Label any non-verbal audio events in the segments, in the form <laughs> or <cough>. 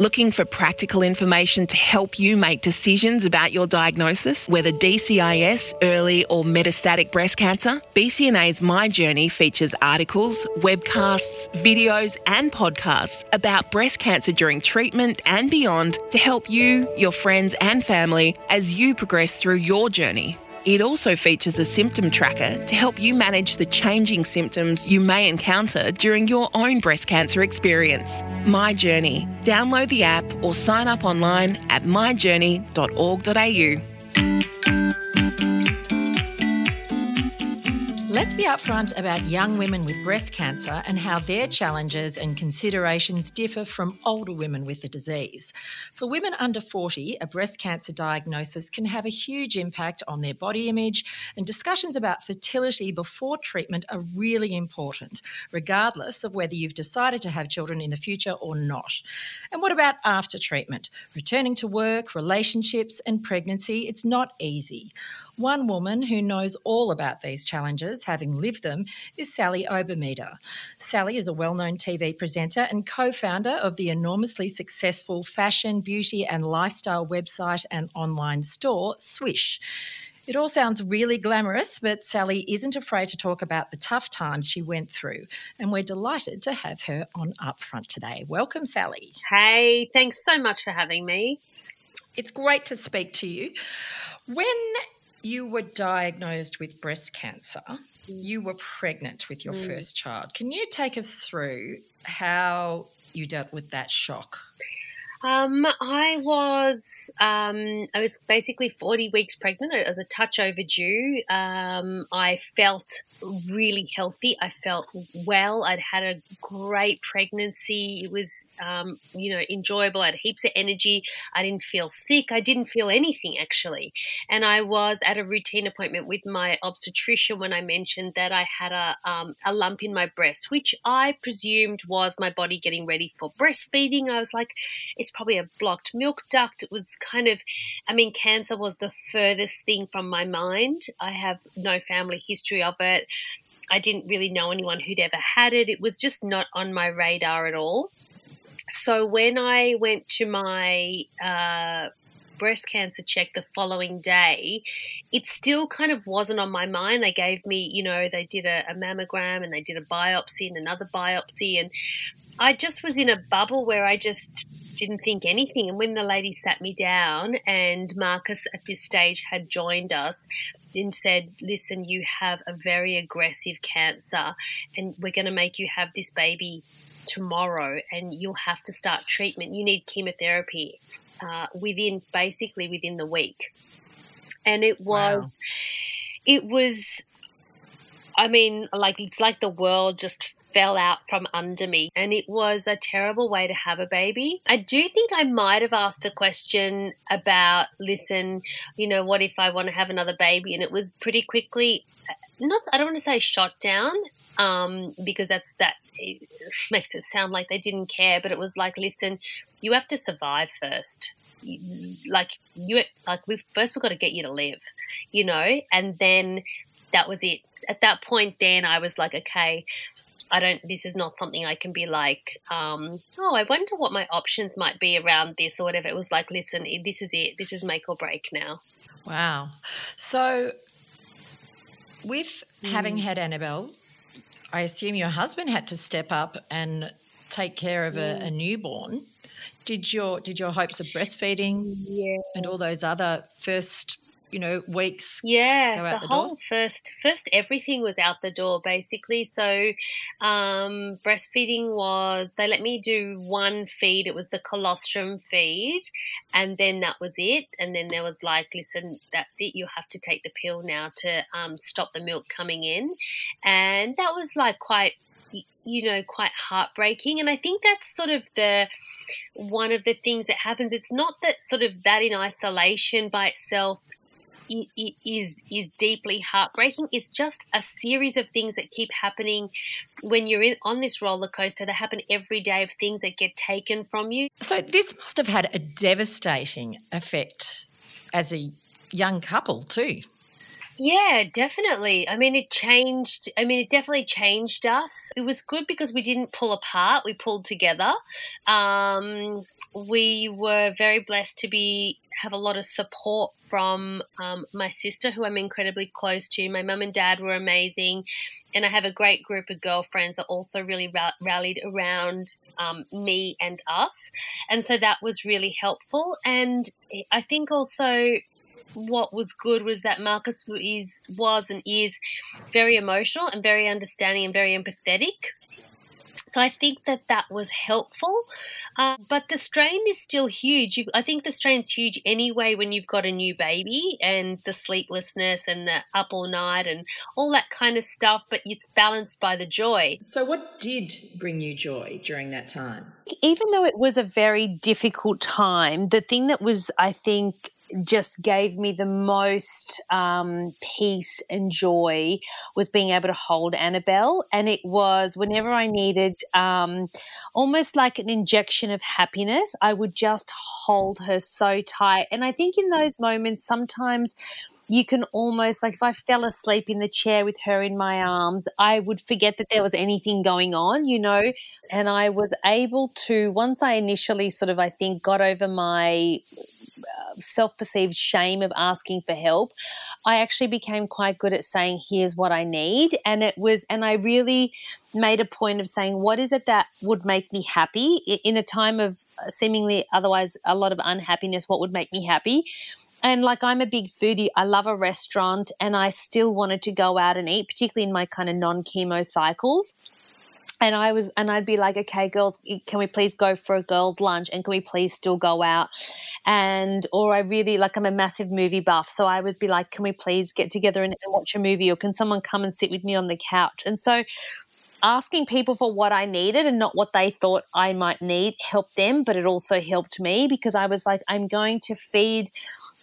Looking for practical information to help you make decisions about your diagnosis, whether DCIS, early or metastatic breast cancer? BCNA's My Journey features articles, webcasts, videos, and podcasts about breast cancer during treatment and beyond to help you, your friends, and family as you progress through your journey. It also features a symptom tracker to help you manage the changing symptoms you may encounter during your own breast cancer experience. My Journey. Download the app or sign up online at myjourney.org.au. Let's be upfront about young women with breast cancer and how their challenges and considerations differ from older women with the disease. For women under 40, a breast cancer diagnosis can have a huge impact on their body image, and discussions about fertility before treatment are really important, regardless of whether you've decided to have children in the future or not. And what about after treatment? Returning to work, relationships, and pregnancy, it's not easy. One woman who knows all about these challenges, having lived them, is Sally Obermeder. Sally is a well known TV presenter and co founder of the enormously successful fashion, beauty, and lifestyle website and online store, Swiish. It all sounds really glamorous, but Sally isn't afraid to talk about the tough times she went through. And we're delighted to have her on Upfront today. Welcome, Sally. Hey, thanks so much for having me. It's great to speak to you. When you were diagnosed with breast cancer. You were pregnant with your mm. first child. Can you take us through how you dealt with that shock? Um, I was um, I was basically forty weeks pregnant. It was a touch overdue. Um, I felt really healthy. I felt well. I'd had a great pregnancy. It was um, you know enjoyable. I had heaps of energy. I didn't feel sick. I didn't feel anything actually. And I was at a routine appointment with my obstetrician when I mentioned that I had a um, a lump in my breast, which I presumed was my body getting ready for breastfeeding. I was like, it's probably a blocked milk duct. It was kind of, I mean, cancer was the furthest thing from my mind. I have no family history of it. I didn't really know anyone who'd ever had it. It was just not on my radar at all. So when I went to my uh, breast cancer check the following day, it still kind of wasn't on my mind. They gave me, you know, they did a, a mammogram and they did a biopsy and another biopsy. And I just was in a bubble where I just didn't think anything. And when the lady sat me down and Marcus at this stage had joined us, and said, Listen, you have a very aggressive cancer, and we're going to make you have this baby tomorrow, and you'll have to start treatment. You need chemotherapy uh, within basically within the week. And it was, wow. it was, I mean, like it's like the world just fell out from under me. And it was a terrible way to have a baby. I do think I might have asked a question about, listen, you know, what if I want to have another baby? And it was pretty quickly, not, I don't want to say shot down, um, because that's that it <laughs> makes it sound like they didn't care, but it was like, listen, you have to survive first like you like we first we've got to get you to live you know and then that was it at that point then i was like okay I don't, this is not something I can be like, um, oh, I wonder what my options might be around this or whatever. It was like, listen, this is it. This is make or break now. Wow. So, with mm. having had Annabelle, I assume your husband had to step up and take care of a, a newborn. Did your did your hopes of breastfeeding yeah. and all those other first you know weeks yeah the, the, whole door? first first everything was out the door basically. So um, breastfeeding was they let me do one feed. It was the colostrum feed and then that was it. And then there was like listen that's it. You have to take the pill now to um, stop the milk coming in. And that was like quite you know quite heartbreaking. And i think that's sort of the one of the things that happens. It's not that sort of that in isolation by itself is is deeply heartbreaking. It's just a series of things that keep happening when you're in, on this roller coaster. That happen every day of things that get taken from you. So this must have had a devastating effect as a young couple too. Yeah, definitely. I mean, it changed. I mean, it definitely changed us. It was good because we didn't pull apart, we pulled together. Um, we were very blessed to be have a lot of support from um, my sister, who I'm incredibly close to. My mum and dad were amazing, and I have a great group of girlfriends that also really ra- rallied around um, me and us, and so that was really helpful. And I think also what was good was that Marcus is was and is very emotional and very understanding and very empathetic. So I think that that was helpful. Uh, but the strain is still huge. You, I think the strain's huge anyway when you've got a new baby and the sleeplessness and the up all night and all that kind of stuff, but it's balanced by the joy. So, what did bring you joy during that time? Even though it was a very difficult time, the thing that was, I think, just gave me the most um, peace and joy was being able to hold Annabelle. And it was whenever I needed um, almost like an injection of happiness, I would just hold her so tight. And I think in those moments, sometimes you can almost like if I fell asleep in the chair with her in my arms, I would forget that there was anything going on, you know. And I was able to, once I initially sort of, I think, got over my Uh, self perceived shame of asking for help, I actually became quite good at saying, here's what I need. And it was, and I really made a point of saying, what is it that would make me happy in a time of uh, seemingly otherwise a lot of unhappiness? What would make me happy? And like I'm a big foodie, I love a restaurant and I still wanted to go out and eat, particularly in my kind of non chemo cycles and I was, and I'd be like, okay, girls, can we please go for a girls' lunch? And can we please still go out? And, or I really, like, I'm a massive movie buff. So I would be like, can we please get together and, and watch a movie? Or can someone come and sit with me on the couch? And so asking people for what I needed and not what they thought I might need helped them, but it also helped me because I was like, I'm going to feed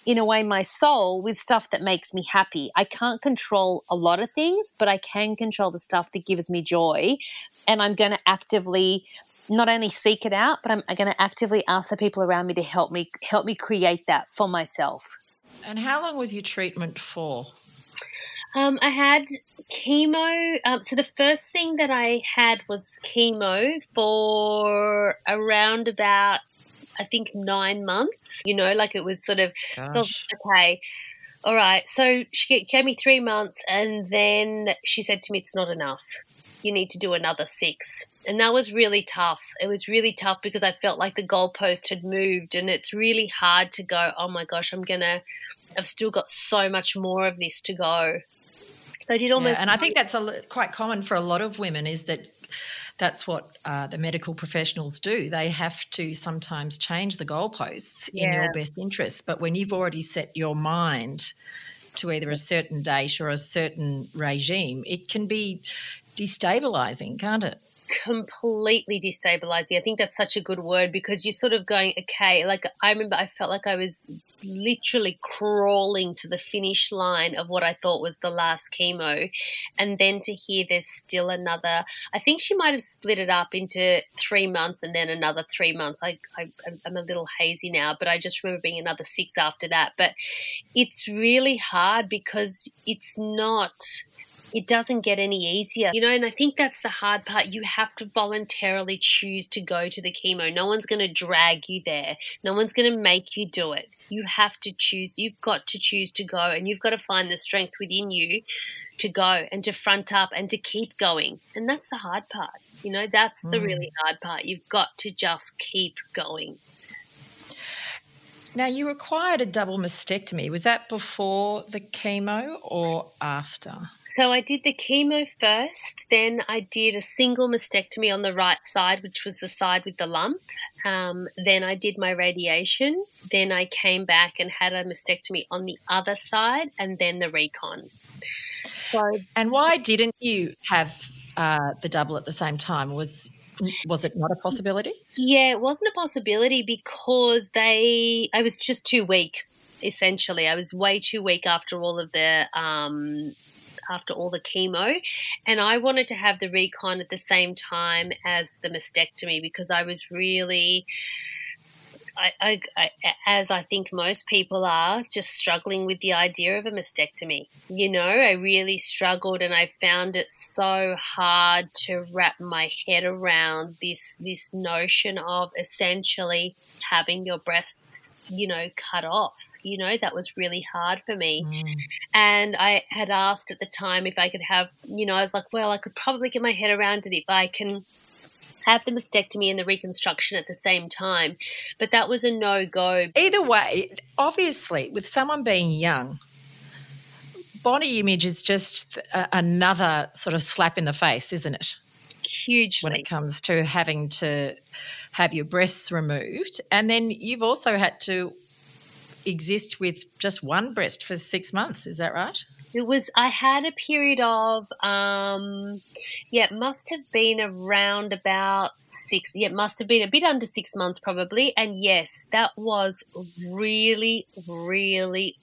in a way my soul with stuff that makes me happy. I can't control a lot of things, but I can control the stuff that gives me joy. And I'm going to actively not only seek it out, but I'm going to actively ask the people around me to help me help me create that for myself. And how long was your treatment for? Um, I had chemo. Um, so the first thing that I had was chemo for around about I think nine months. You know, like it was sort of so, okay. All right. So she gave me three months, and then she said to me, "It's not enough. You need to do another six. And that was really tough. It was really tough because I felt like the goalpost had moved, and it's really hard to go. Oh my gosh, I'm gonna. I've still got so much more of this to go. So I did almost. Yeah, and I think that's a, quite common for a lot of women is that that's what uh, the medical professionals do. They have to sometimes change the goalposts yeah. in your best interest. But when you've already set your mind to either a certain date or a certain regime, it can be destabilizing, can't it? completely destabilizing. I think that's such a good word because you're sort of going, okay, like I remember I felt like I was literally crawling to the finish line of what I thought was the last chemo. And then to hear there's still another, I think she might have split it up into three months and then another three months. I, I, I'm a little hazy now, but I just remember being another six after that. But it's really hard because it's not it doesn't get any easier. You know, and I think that's the hard part. You have to voluntarily choose to go to the chemo. No one's going to drag you there, no one's going to make you do it. You have to choose. You've got to choose to go, and you've got to find the strength within you to go and to front up and to keep going. And that's the hard part. You know, that's the mm. really hard part. You've got to just keep going. Now, you required a double mastectomy. Was that before the chemo or after? So I did the chemo first, then I did a single mastectomy on the right side, which was the side with the lump. Um, then I did my radiation. Then I came back and had a mastectomy on the other side, and then the recon. So, and why didn't you have uh, the double at the same time? Was was it not a possibility? Yeah, it wasn't a possibility because they. I was just too weak. Essentially, I was way too weak after all of the um, after all the chemo. And I wanted to have the recon at the same time as the mastectomy because I was really. I, I, I, as I think most people are, just struggling with the idea of a mastectomy. You know, I really struggled, and I found it so hard to wrap my head around this this notion of essentially having your breasts, you know, cut off. You know, that was really hard for me. Mm. And I had asked at the time if I could have, you know, I was like, well, I could probably get my head around it if I can have the mastectomy and the reconstruction at the same time. But that was a no go. Either way, obviously, with someone being young, body image is just a- another sort of slap in the face, isn't it? Hugely. When it comes to having to have your breasts removed. And then you've also had to exist with just one breast for six months, is that right? It was, I had a period of, um, yeah, it must have been around about six, yeah, it must have been a bit under six months probably. And yes, that was really, really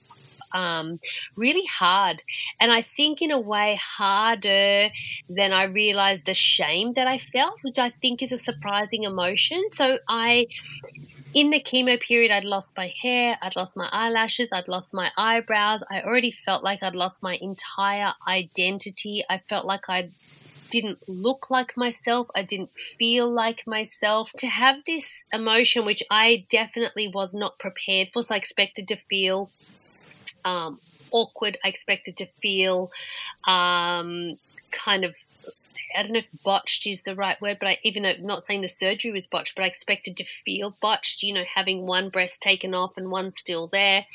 um, really hard. And I think, in a way, harder than I realized the shame that I felt, which I think is a surprising emotion. So I in the chemo period, I'd lost my hair, I'd lost my eyelashes, I'd lost my eyebrows. I already felt like I'd lost my entire identity. I felt like I didn't look like myself. I didn't feel like myself. To have this emotion, which I definitely was not prepared for, so I expected to feel um, awkward. I expected to feel um, kind of I don't know if botched is the right word, but I, even though not saying the surgery was botched, but I expected to feel botched, you know, having one breast taken off and one still there.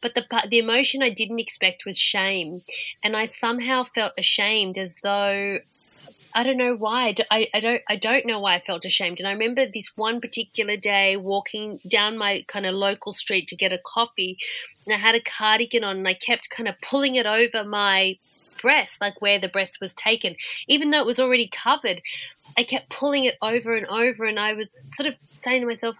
But the the emotion I didn't expect was shame, and I somehow felt ashamed as though I don't know why. I, I don't I don't know why I felt ashamed. And I remember this one particular day walking down my kind of local street to get a coffee, and I had a cardigan on, and I kept kind of pulling it over my breast, like where the breast was taken, even though it was already covered. I kept pulling it over and over, and I was sort of saying to myself,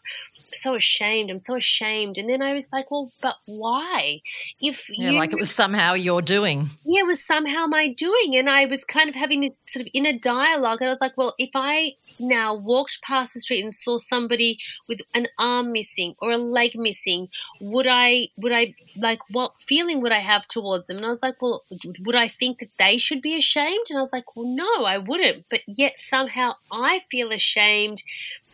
so ashamed. I'm so ashamed. And then I was like, well, but why? If yeah, you, like it was somehow your doing. Yeah, it was somehow my doing. And I was kind of having this sort of inner dialogue. And I was like, well, if I now walked past the street and saw somebody with an arm missing or a leg missing, would I, would I, like, what feeling would I have towards them? And I was like, well, would I think that they should be ashamed? And I was like, well, no, I wouldn't. But yet somehow I feel ashamed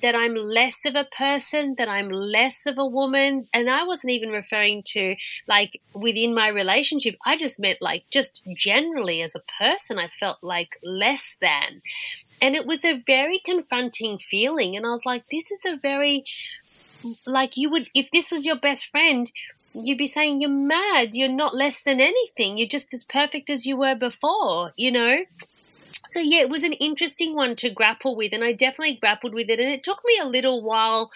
that I'm less of a person, that I'm less of a woman. And I wasn't even referring to like within my relationship. I just meant like just generally as a person, I felt like less than. And it was a very confronting feeling. And I was like, this is a very, like, you would, if this was your best friend, you'd be saying, You're mad. You're not less than anything. You're just as perfect as you were before, you know? So yeah, it was an interesting one to grapple with, and I definitely grappled with it. And it took me a little while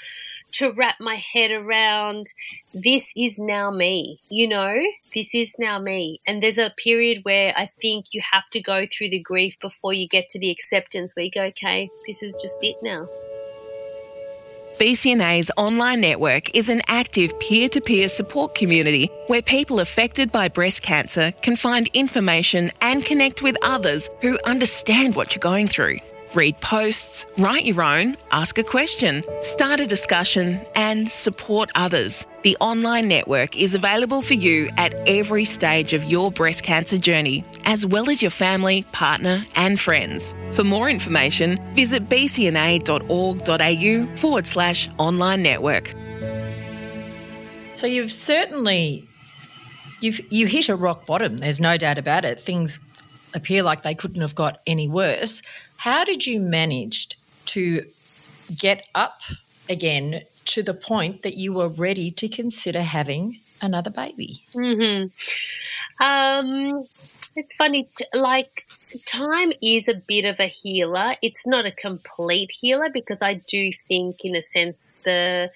to wrap my head around this is now me, you know, this is now me. And there's a period where I think you have to go through the grief before you get to the acceptance where you go, okay, this is just it now. BCNA's online network is an active peer to peer support community where people affected by breast cancer can find information and connect with others who understand what you're going through. Read posts, write your own, ask a question, start a discussion, and support others. The online network is available for you at every stage of your breast cancer journey, as well as your family, partner, and friends. For more information, visit bcna.org.au forward slash online network. So you've certainly you've you hit a rock bottom. There's no doubt about it. Things appear like they couldn't have got any worse. How did you manage to get up again to the point that you were ready to consider having another baby? Mm-hmm. Um, it's funny, like time is a bit of a healer. It's not a complete healer because I do think, in a sense, the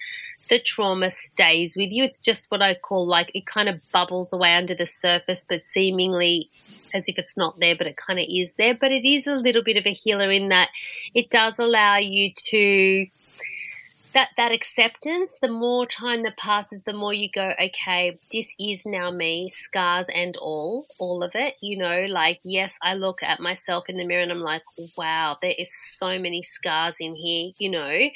the trauma stays with you. It's just what I call like it kind of bubbles away under the surface, but seemingly as if it's not there, but it kind of is there. But it is a little bit of a healer in that it does allow you to that that acceptance the more time that passes the more you go okay this is now me scars and all all of it you know like yes i look at myself in the mirror and i'm like wow there is so many scars in here you know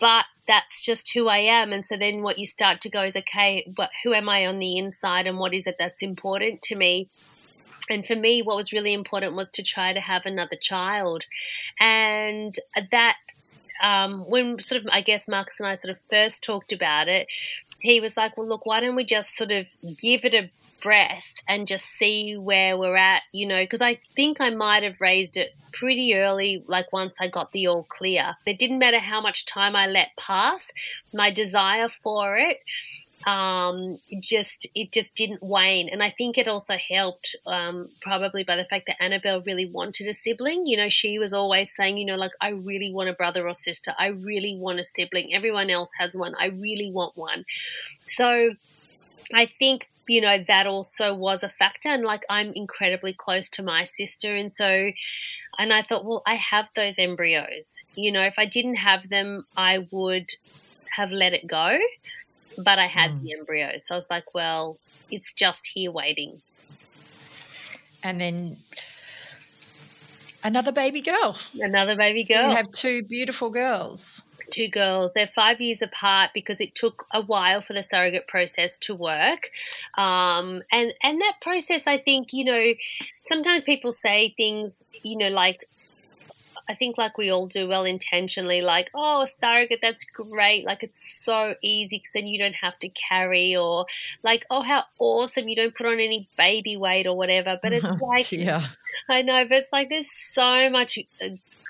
but that's just who I am. And so then what you start to go is, okay, but who am I on the inside and what is it that's important to me? And for me, what was really important was to try to have another child. And that um, when sort of I guess Marcus and I sort of first talked about it, he was like, "Well, look, why don't we just sort of give it a breath and just see where we're at, you know, because I think I might have raised it pretty early, like once I got the all clear. It didn't matter how much time I let pass, my desire for it um, just it just didn't wane. And I think it also helped um, probably by the fact that Annabelle really wanted a sibling. You know, she was always saying, you know, like I really want a brother or sister. I really want a sibling. Everyone else has one. I really want one. So I think you know that also was a factor and like i'm incredibly close to my sister and so and i thought well i have those embryos you know if i didn't have them i would have let it go but I had mm. the embryos. So I was like, well, it's just here waiting. And then another baby girl. Another baby girl. So you have two beautiful girls. Two girls. They're five years apart because it took a while for the surrogate process to work. Um, and, and that process, I think, you know, sometimes people say things, you know, like, I think like we all do well intentionally, like, oh, surrogate, that's great. Like it's so easy because then you don't have to carry, or like, oh, how awesome, you don't put on any baby weight or whatever. But it's <laughs> like, yeah, I know, but it's like there's so much.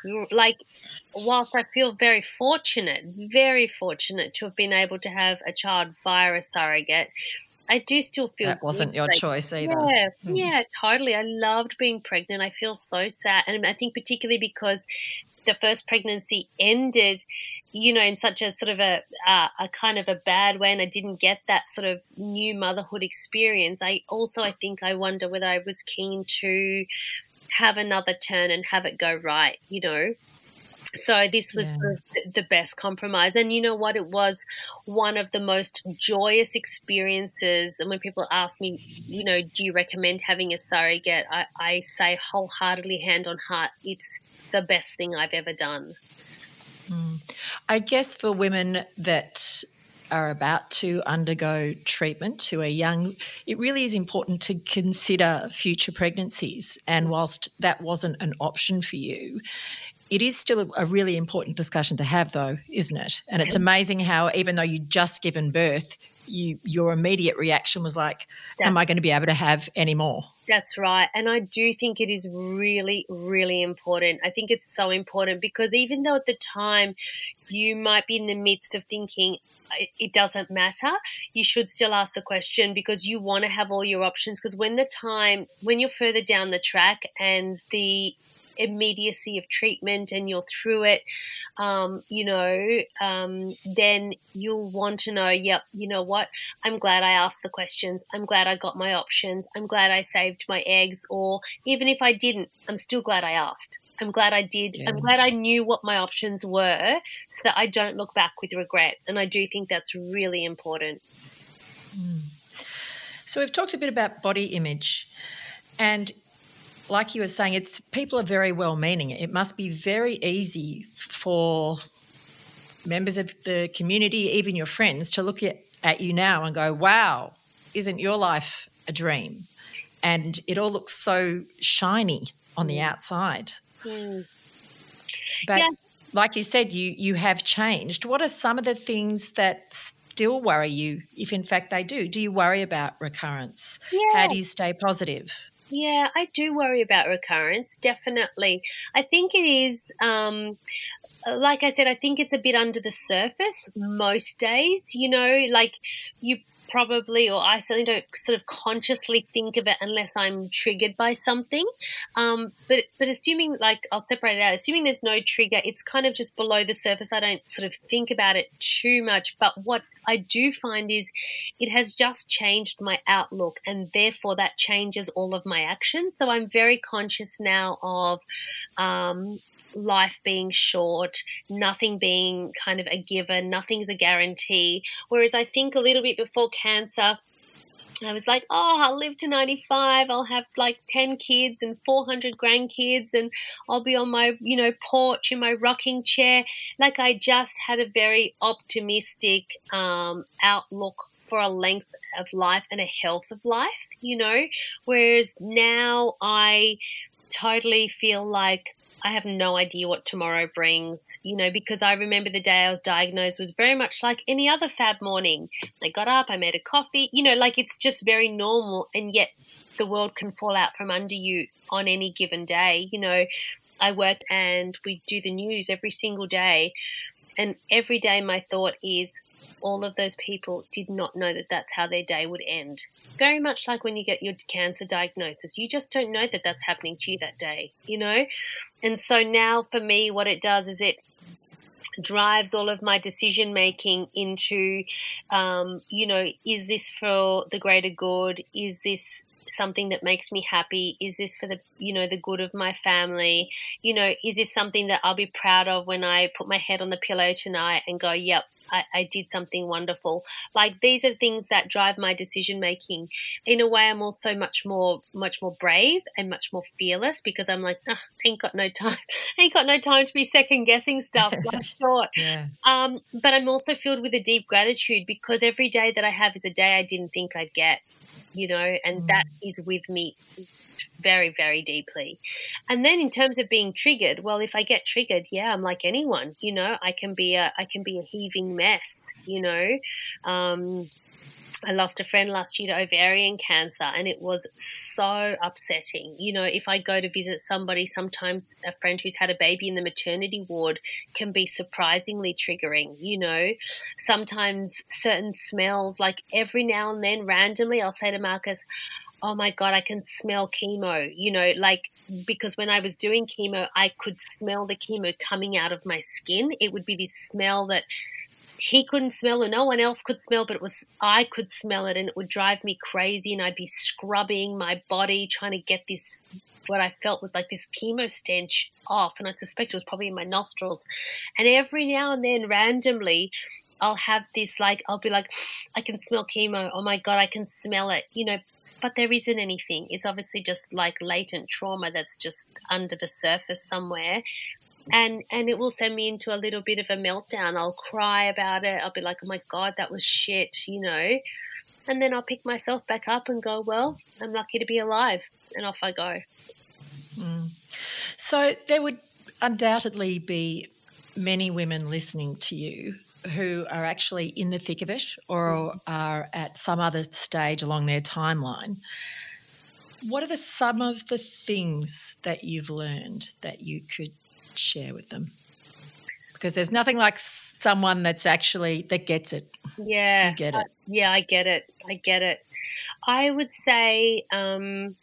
Uh, like, whilst I feel very fortunate, very fortunate to have been able to have a child via a surrogate, I do still feel that wasn't your like, choice either. Yeah, mm. yeah, totally. I loved being pregnant. I feel so sad, and I think particularly because the first pregnancy ended, you know, in such a sort of a uh, a kind of a bad way, and I didn't get that sort of new motherhood experience. I also, I think, I wonder whether I was keen to have another turn and have it go right. You know. So this was yeah. the, the, best compromise. And you know what? It was one of the most joyous experiences. And when people ask me, you know, do you recommend having a surrogate? I, I say wholeheartedly, hand on heart, it's the best thing I've ever done. Mm. I guess for women that are about to undergo treatment who are young, it really is important to consider future pregnancies. And whilst that wasn't an option for you, it is still a, really important discussion to have, though, isn't it? And it's amazing how, even though you just given birth, you your immediate reaction was like, that's, "Am I going to be able to have any more?" That's right, and I do think it is really, really important. I think it's so important because even though at the time you might be in the midst of thinking it doesn't matter, you should still ask the question because you want to have all your options. Because when the time, when you're further down the track and the immediacy of treatment and you're through it, um, you know, um, then you'll want to know, yep, you know what? I'm glad I asked the questions. I'm glad I got my options. I'm glad I saved my eggs. Or even if I didn't, I'm still glad I asked. I'm glad I did. Yeah. I'm glad I knew what my options were so that I don't look back with regret. And I do think that's really important. Mm. So, we've talked a bit about body image. And like you were saying, it's people are very well meaning. It must be very easy for members of the community, even your friends, to look at, at you now and go, wow, isn't your life a dream? And it all looks so shiny on the mm. outside. Mm. But yeah. like you said, you you have changed. What are some of the things that still worry you, if in fact they do? Do you worry about recurrence? Yeah. How do you stay positive? Yeah, I do worry about recurrence, definitely. I think it is, um, like I said, I think it's a bit under the surface most days. You know, like you probably, or I certainly don't sort of consciously think of it unless I'm triggered by something. Um, but but assuming like I'll separate it out. Assuming there's no trigger, it's kind of just below the surface. I don't sort of think about it too much. But what I do find is it has just changed my outlook, and therefore that changes all of my actions. So I'm very conscious now of um, life being short, nothing being kind of a given, nothing's a guarantee. Whereas I think a little bit before cancer, I was like, oh, I'll live to 95. I'll have like 10 kids and 400 grandkids, and I'll be on my, you know, porch in my rocking chair. Like, I just had a very optimistic um, outlook for a length of life and a health of life, you know. Whereas now I totally feel like I have no idea what tomorrow brings, you know, because I remember the day I was diagnosed was very much like any other fab morning. I got up, I made a coffee, you know, like it's just very normal. And yet the world can fall out from under you on any given day. You know, I work and we do the news every single day. And every day my thought is, all of those people did not know that that's how their day would end. Very much like when you get your cancer diagnosis, you just don't know that that's happening to you that day, you know? And so now for me, what it does is it drives all of my decision making into, um, you know, is this for the greater good? Is this something that makes me happy? Is this for the you know the good of my family? You know, is this something that I'll be proud of when I put my head on the pillow tonight and go, "Yep, I, I did something wonderful. Like these are things that drive my decision making. In a way, I'm also much more, much more brave and much more fearless because I'm like, oh, ain't got no time, <laughs> ain't got no time to be second guessing stuff. <laughs> Life short. Yeah. Um, but I'm also filled with a deep gratitude because every day that I have is a day I didn't think I'd get you know, and mm. that is with me very, very deeply. And then in terms of being triggered, well, if I get triggered, yeah, I'm like anyone, you know, I can be a, I can be a heaving mess, you know. Um, I lost a friend last year to ovarian cancer, and it was so upsetting. You know, if I go to visit somebody, sometimes a friend who's had a baby in the maternity ward can be surprisingly triggering. You know, sometimes certain smells, like every now and then, randomly, I'll say to Marcus, Oh my God, I can smell chemo. You know, like because when I was doing chemo, I could smell the chemo coming out of my skin. It would be this smell that he couldn't smell it, no one else could smell, but it was I could smell it and it would drive me crazy and I'd be scrubbing my body trying to get this what I felt was like this chemo stench off and I suspect it was probably in my nostrils. And every now and then randomly I'll have this like I'll be like, I can smell chemo. Oh my god, I can smell it. You know, but there isn't anything. It's obviously just like latent trauma that's just under the surface somewhere and and it will send me into a little bit of a meltdown. I'll cry about it. I'll be like, "Oh my god, that was shit," you know. And then I'll pick myself back up and go, "Well, I'm lucky to be alive," and off I go. Mm. So there would undoubtedly be many women listening to you who are actually in the thick of it or are at some other stage along their timeline. What are the, some of the things that you've learned that you could share with them? Because there's nothing like someone that's actually that gets it. Yeah, you get it. Uh, yeah, I get it. I get it. I would say, um,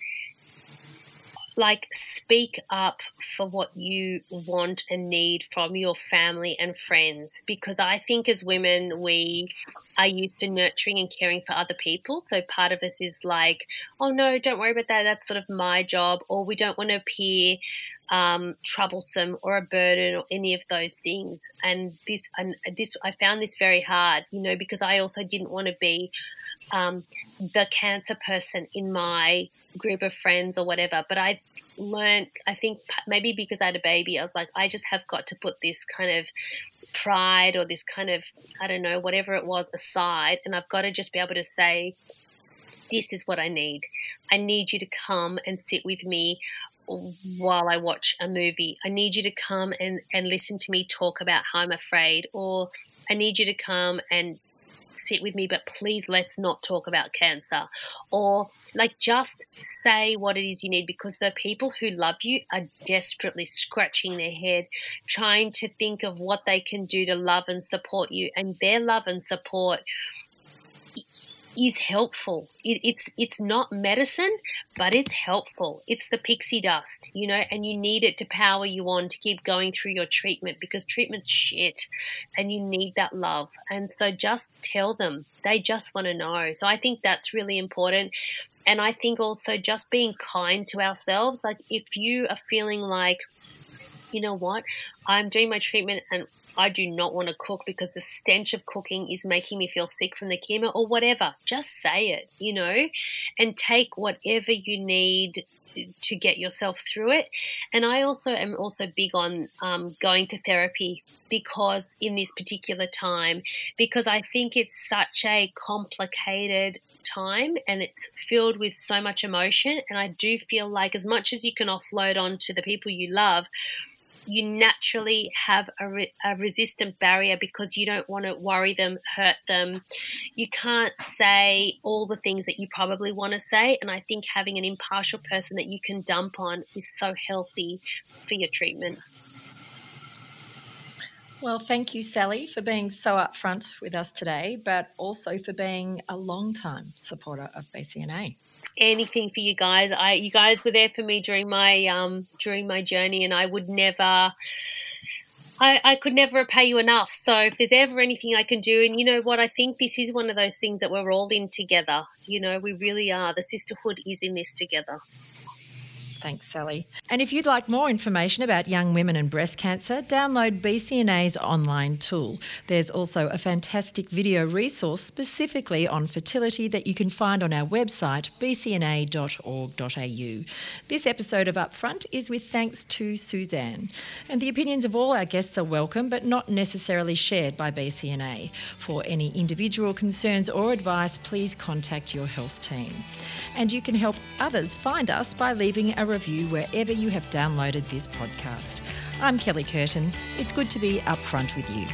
like, speak up for what you want and need from your family and friends. Because I think as women, we are used to nurturing and caring for other people. So part of us is like, oh no, don't worry about that. That's sort of my job. Or we don't want to appear um, troublesome or a burden or any of those things. And this, and this, I found this very hard, you know, because I also didn't want to be um, the cancer person in my group of friends or whatever. But I learned, I think maybe because I had a baby, I was like, I just have got to put this kind of pride or this kind of, I don't know, whatever it was aside. And I've got to just be able to say, this is what I need. I need you to come and sit with me while I watch a movie. I need you to come and, and listen to me talk about how I'm afraid, or I need you to come and sit with me, but please let's not talk about cancer. Or like just say what it is you need because the people who love you are desperately scratching their head, trying to think of what they can do to love and support you. And their love and support is helpful. It, it's it's not medicine, but it's helpful. It's the pixie dust, you know, and you need it to power you on to keep going through your treatment because treatment's shit, and you need that love. And so just tell them. They just want to know. So I think that's really important. And I think also just being kind to ourselves. Like if you are feeling like you know what? I'm doing my treatment and I do not want to cook because the stench of cooking is making me feel sick from the chemo or whatever. Just say it, you know, and take whatever you need to get yourself through it. And I also am also big on um, going to therapy because in this particular time, because I think it's such a complicated time and it's filled with so much emotion. And I do feel like as much as you can offload on to the people you love, you naturally have a, re- a, resistant barrier because you don't want to worry them, hurt them. You can't say all the things that you probably want to say. And I think having an impartial person that you can dump on is so healthy for your treatment. Well, thank you, Sally, for being so upfront with us today, but also for being a long time supporter of BCNA anything for you guys. I you guys were there for me during my um during my journey, and I would never. I, I could never repay you enough. So if there's ever anything I can do, and you know what, I think this is one of those things that we're all in together. You know, we really are. The sisterhood is in this together. Thanks, Sally. And if you'd like more information about young women and breast cancer, download BCNA's online tool. There's also a fantastic video resource specifically on fertility that you can find on our website, bcna.org.au. This episode of Upfront is with thanks to Suzanne. And the opinions of all our guests are welcome, but not necessarily shared by BCNA. For any individual concerns or advice, please contact your health team. And you can help others find us by leaving a review wherever you have downloaded this podcast. I'm Kelly Curtin. It's good to be upfront with you.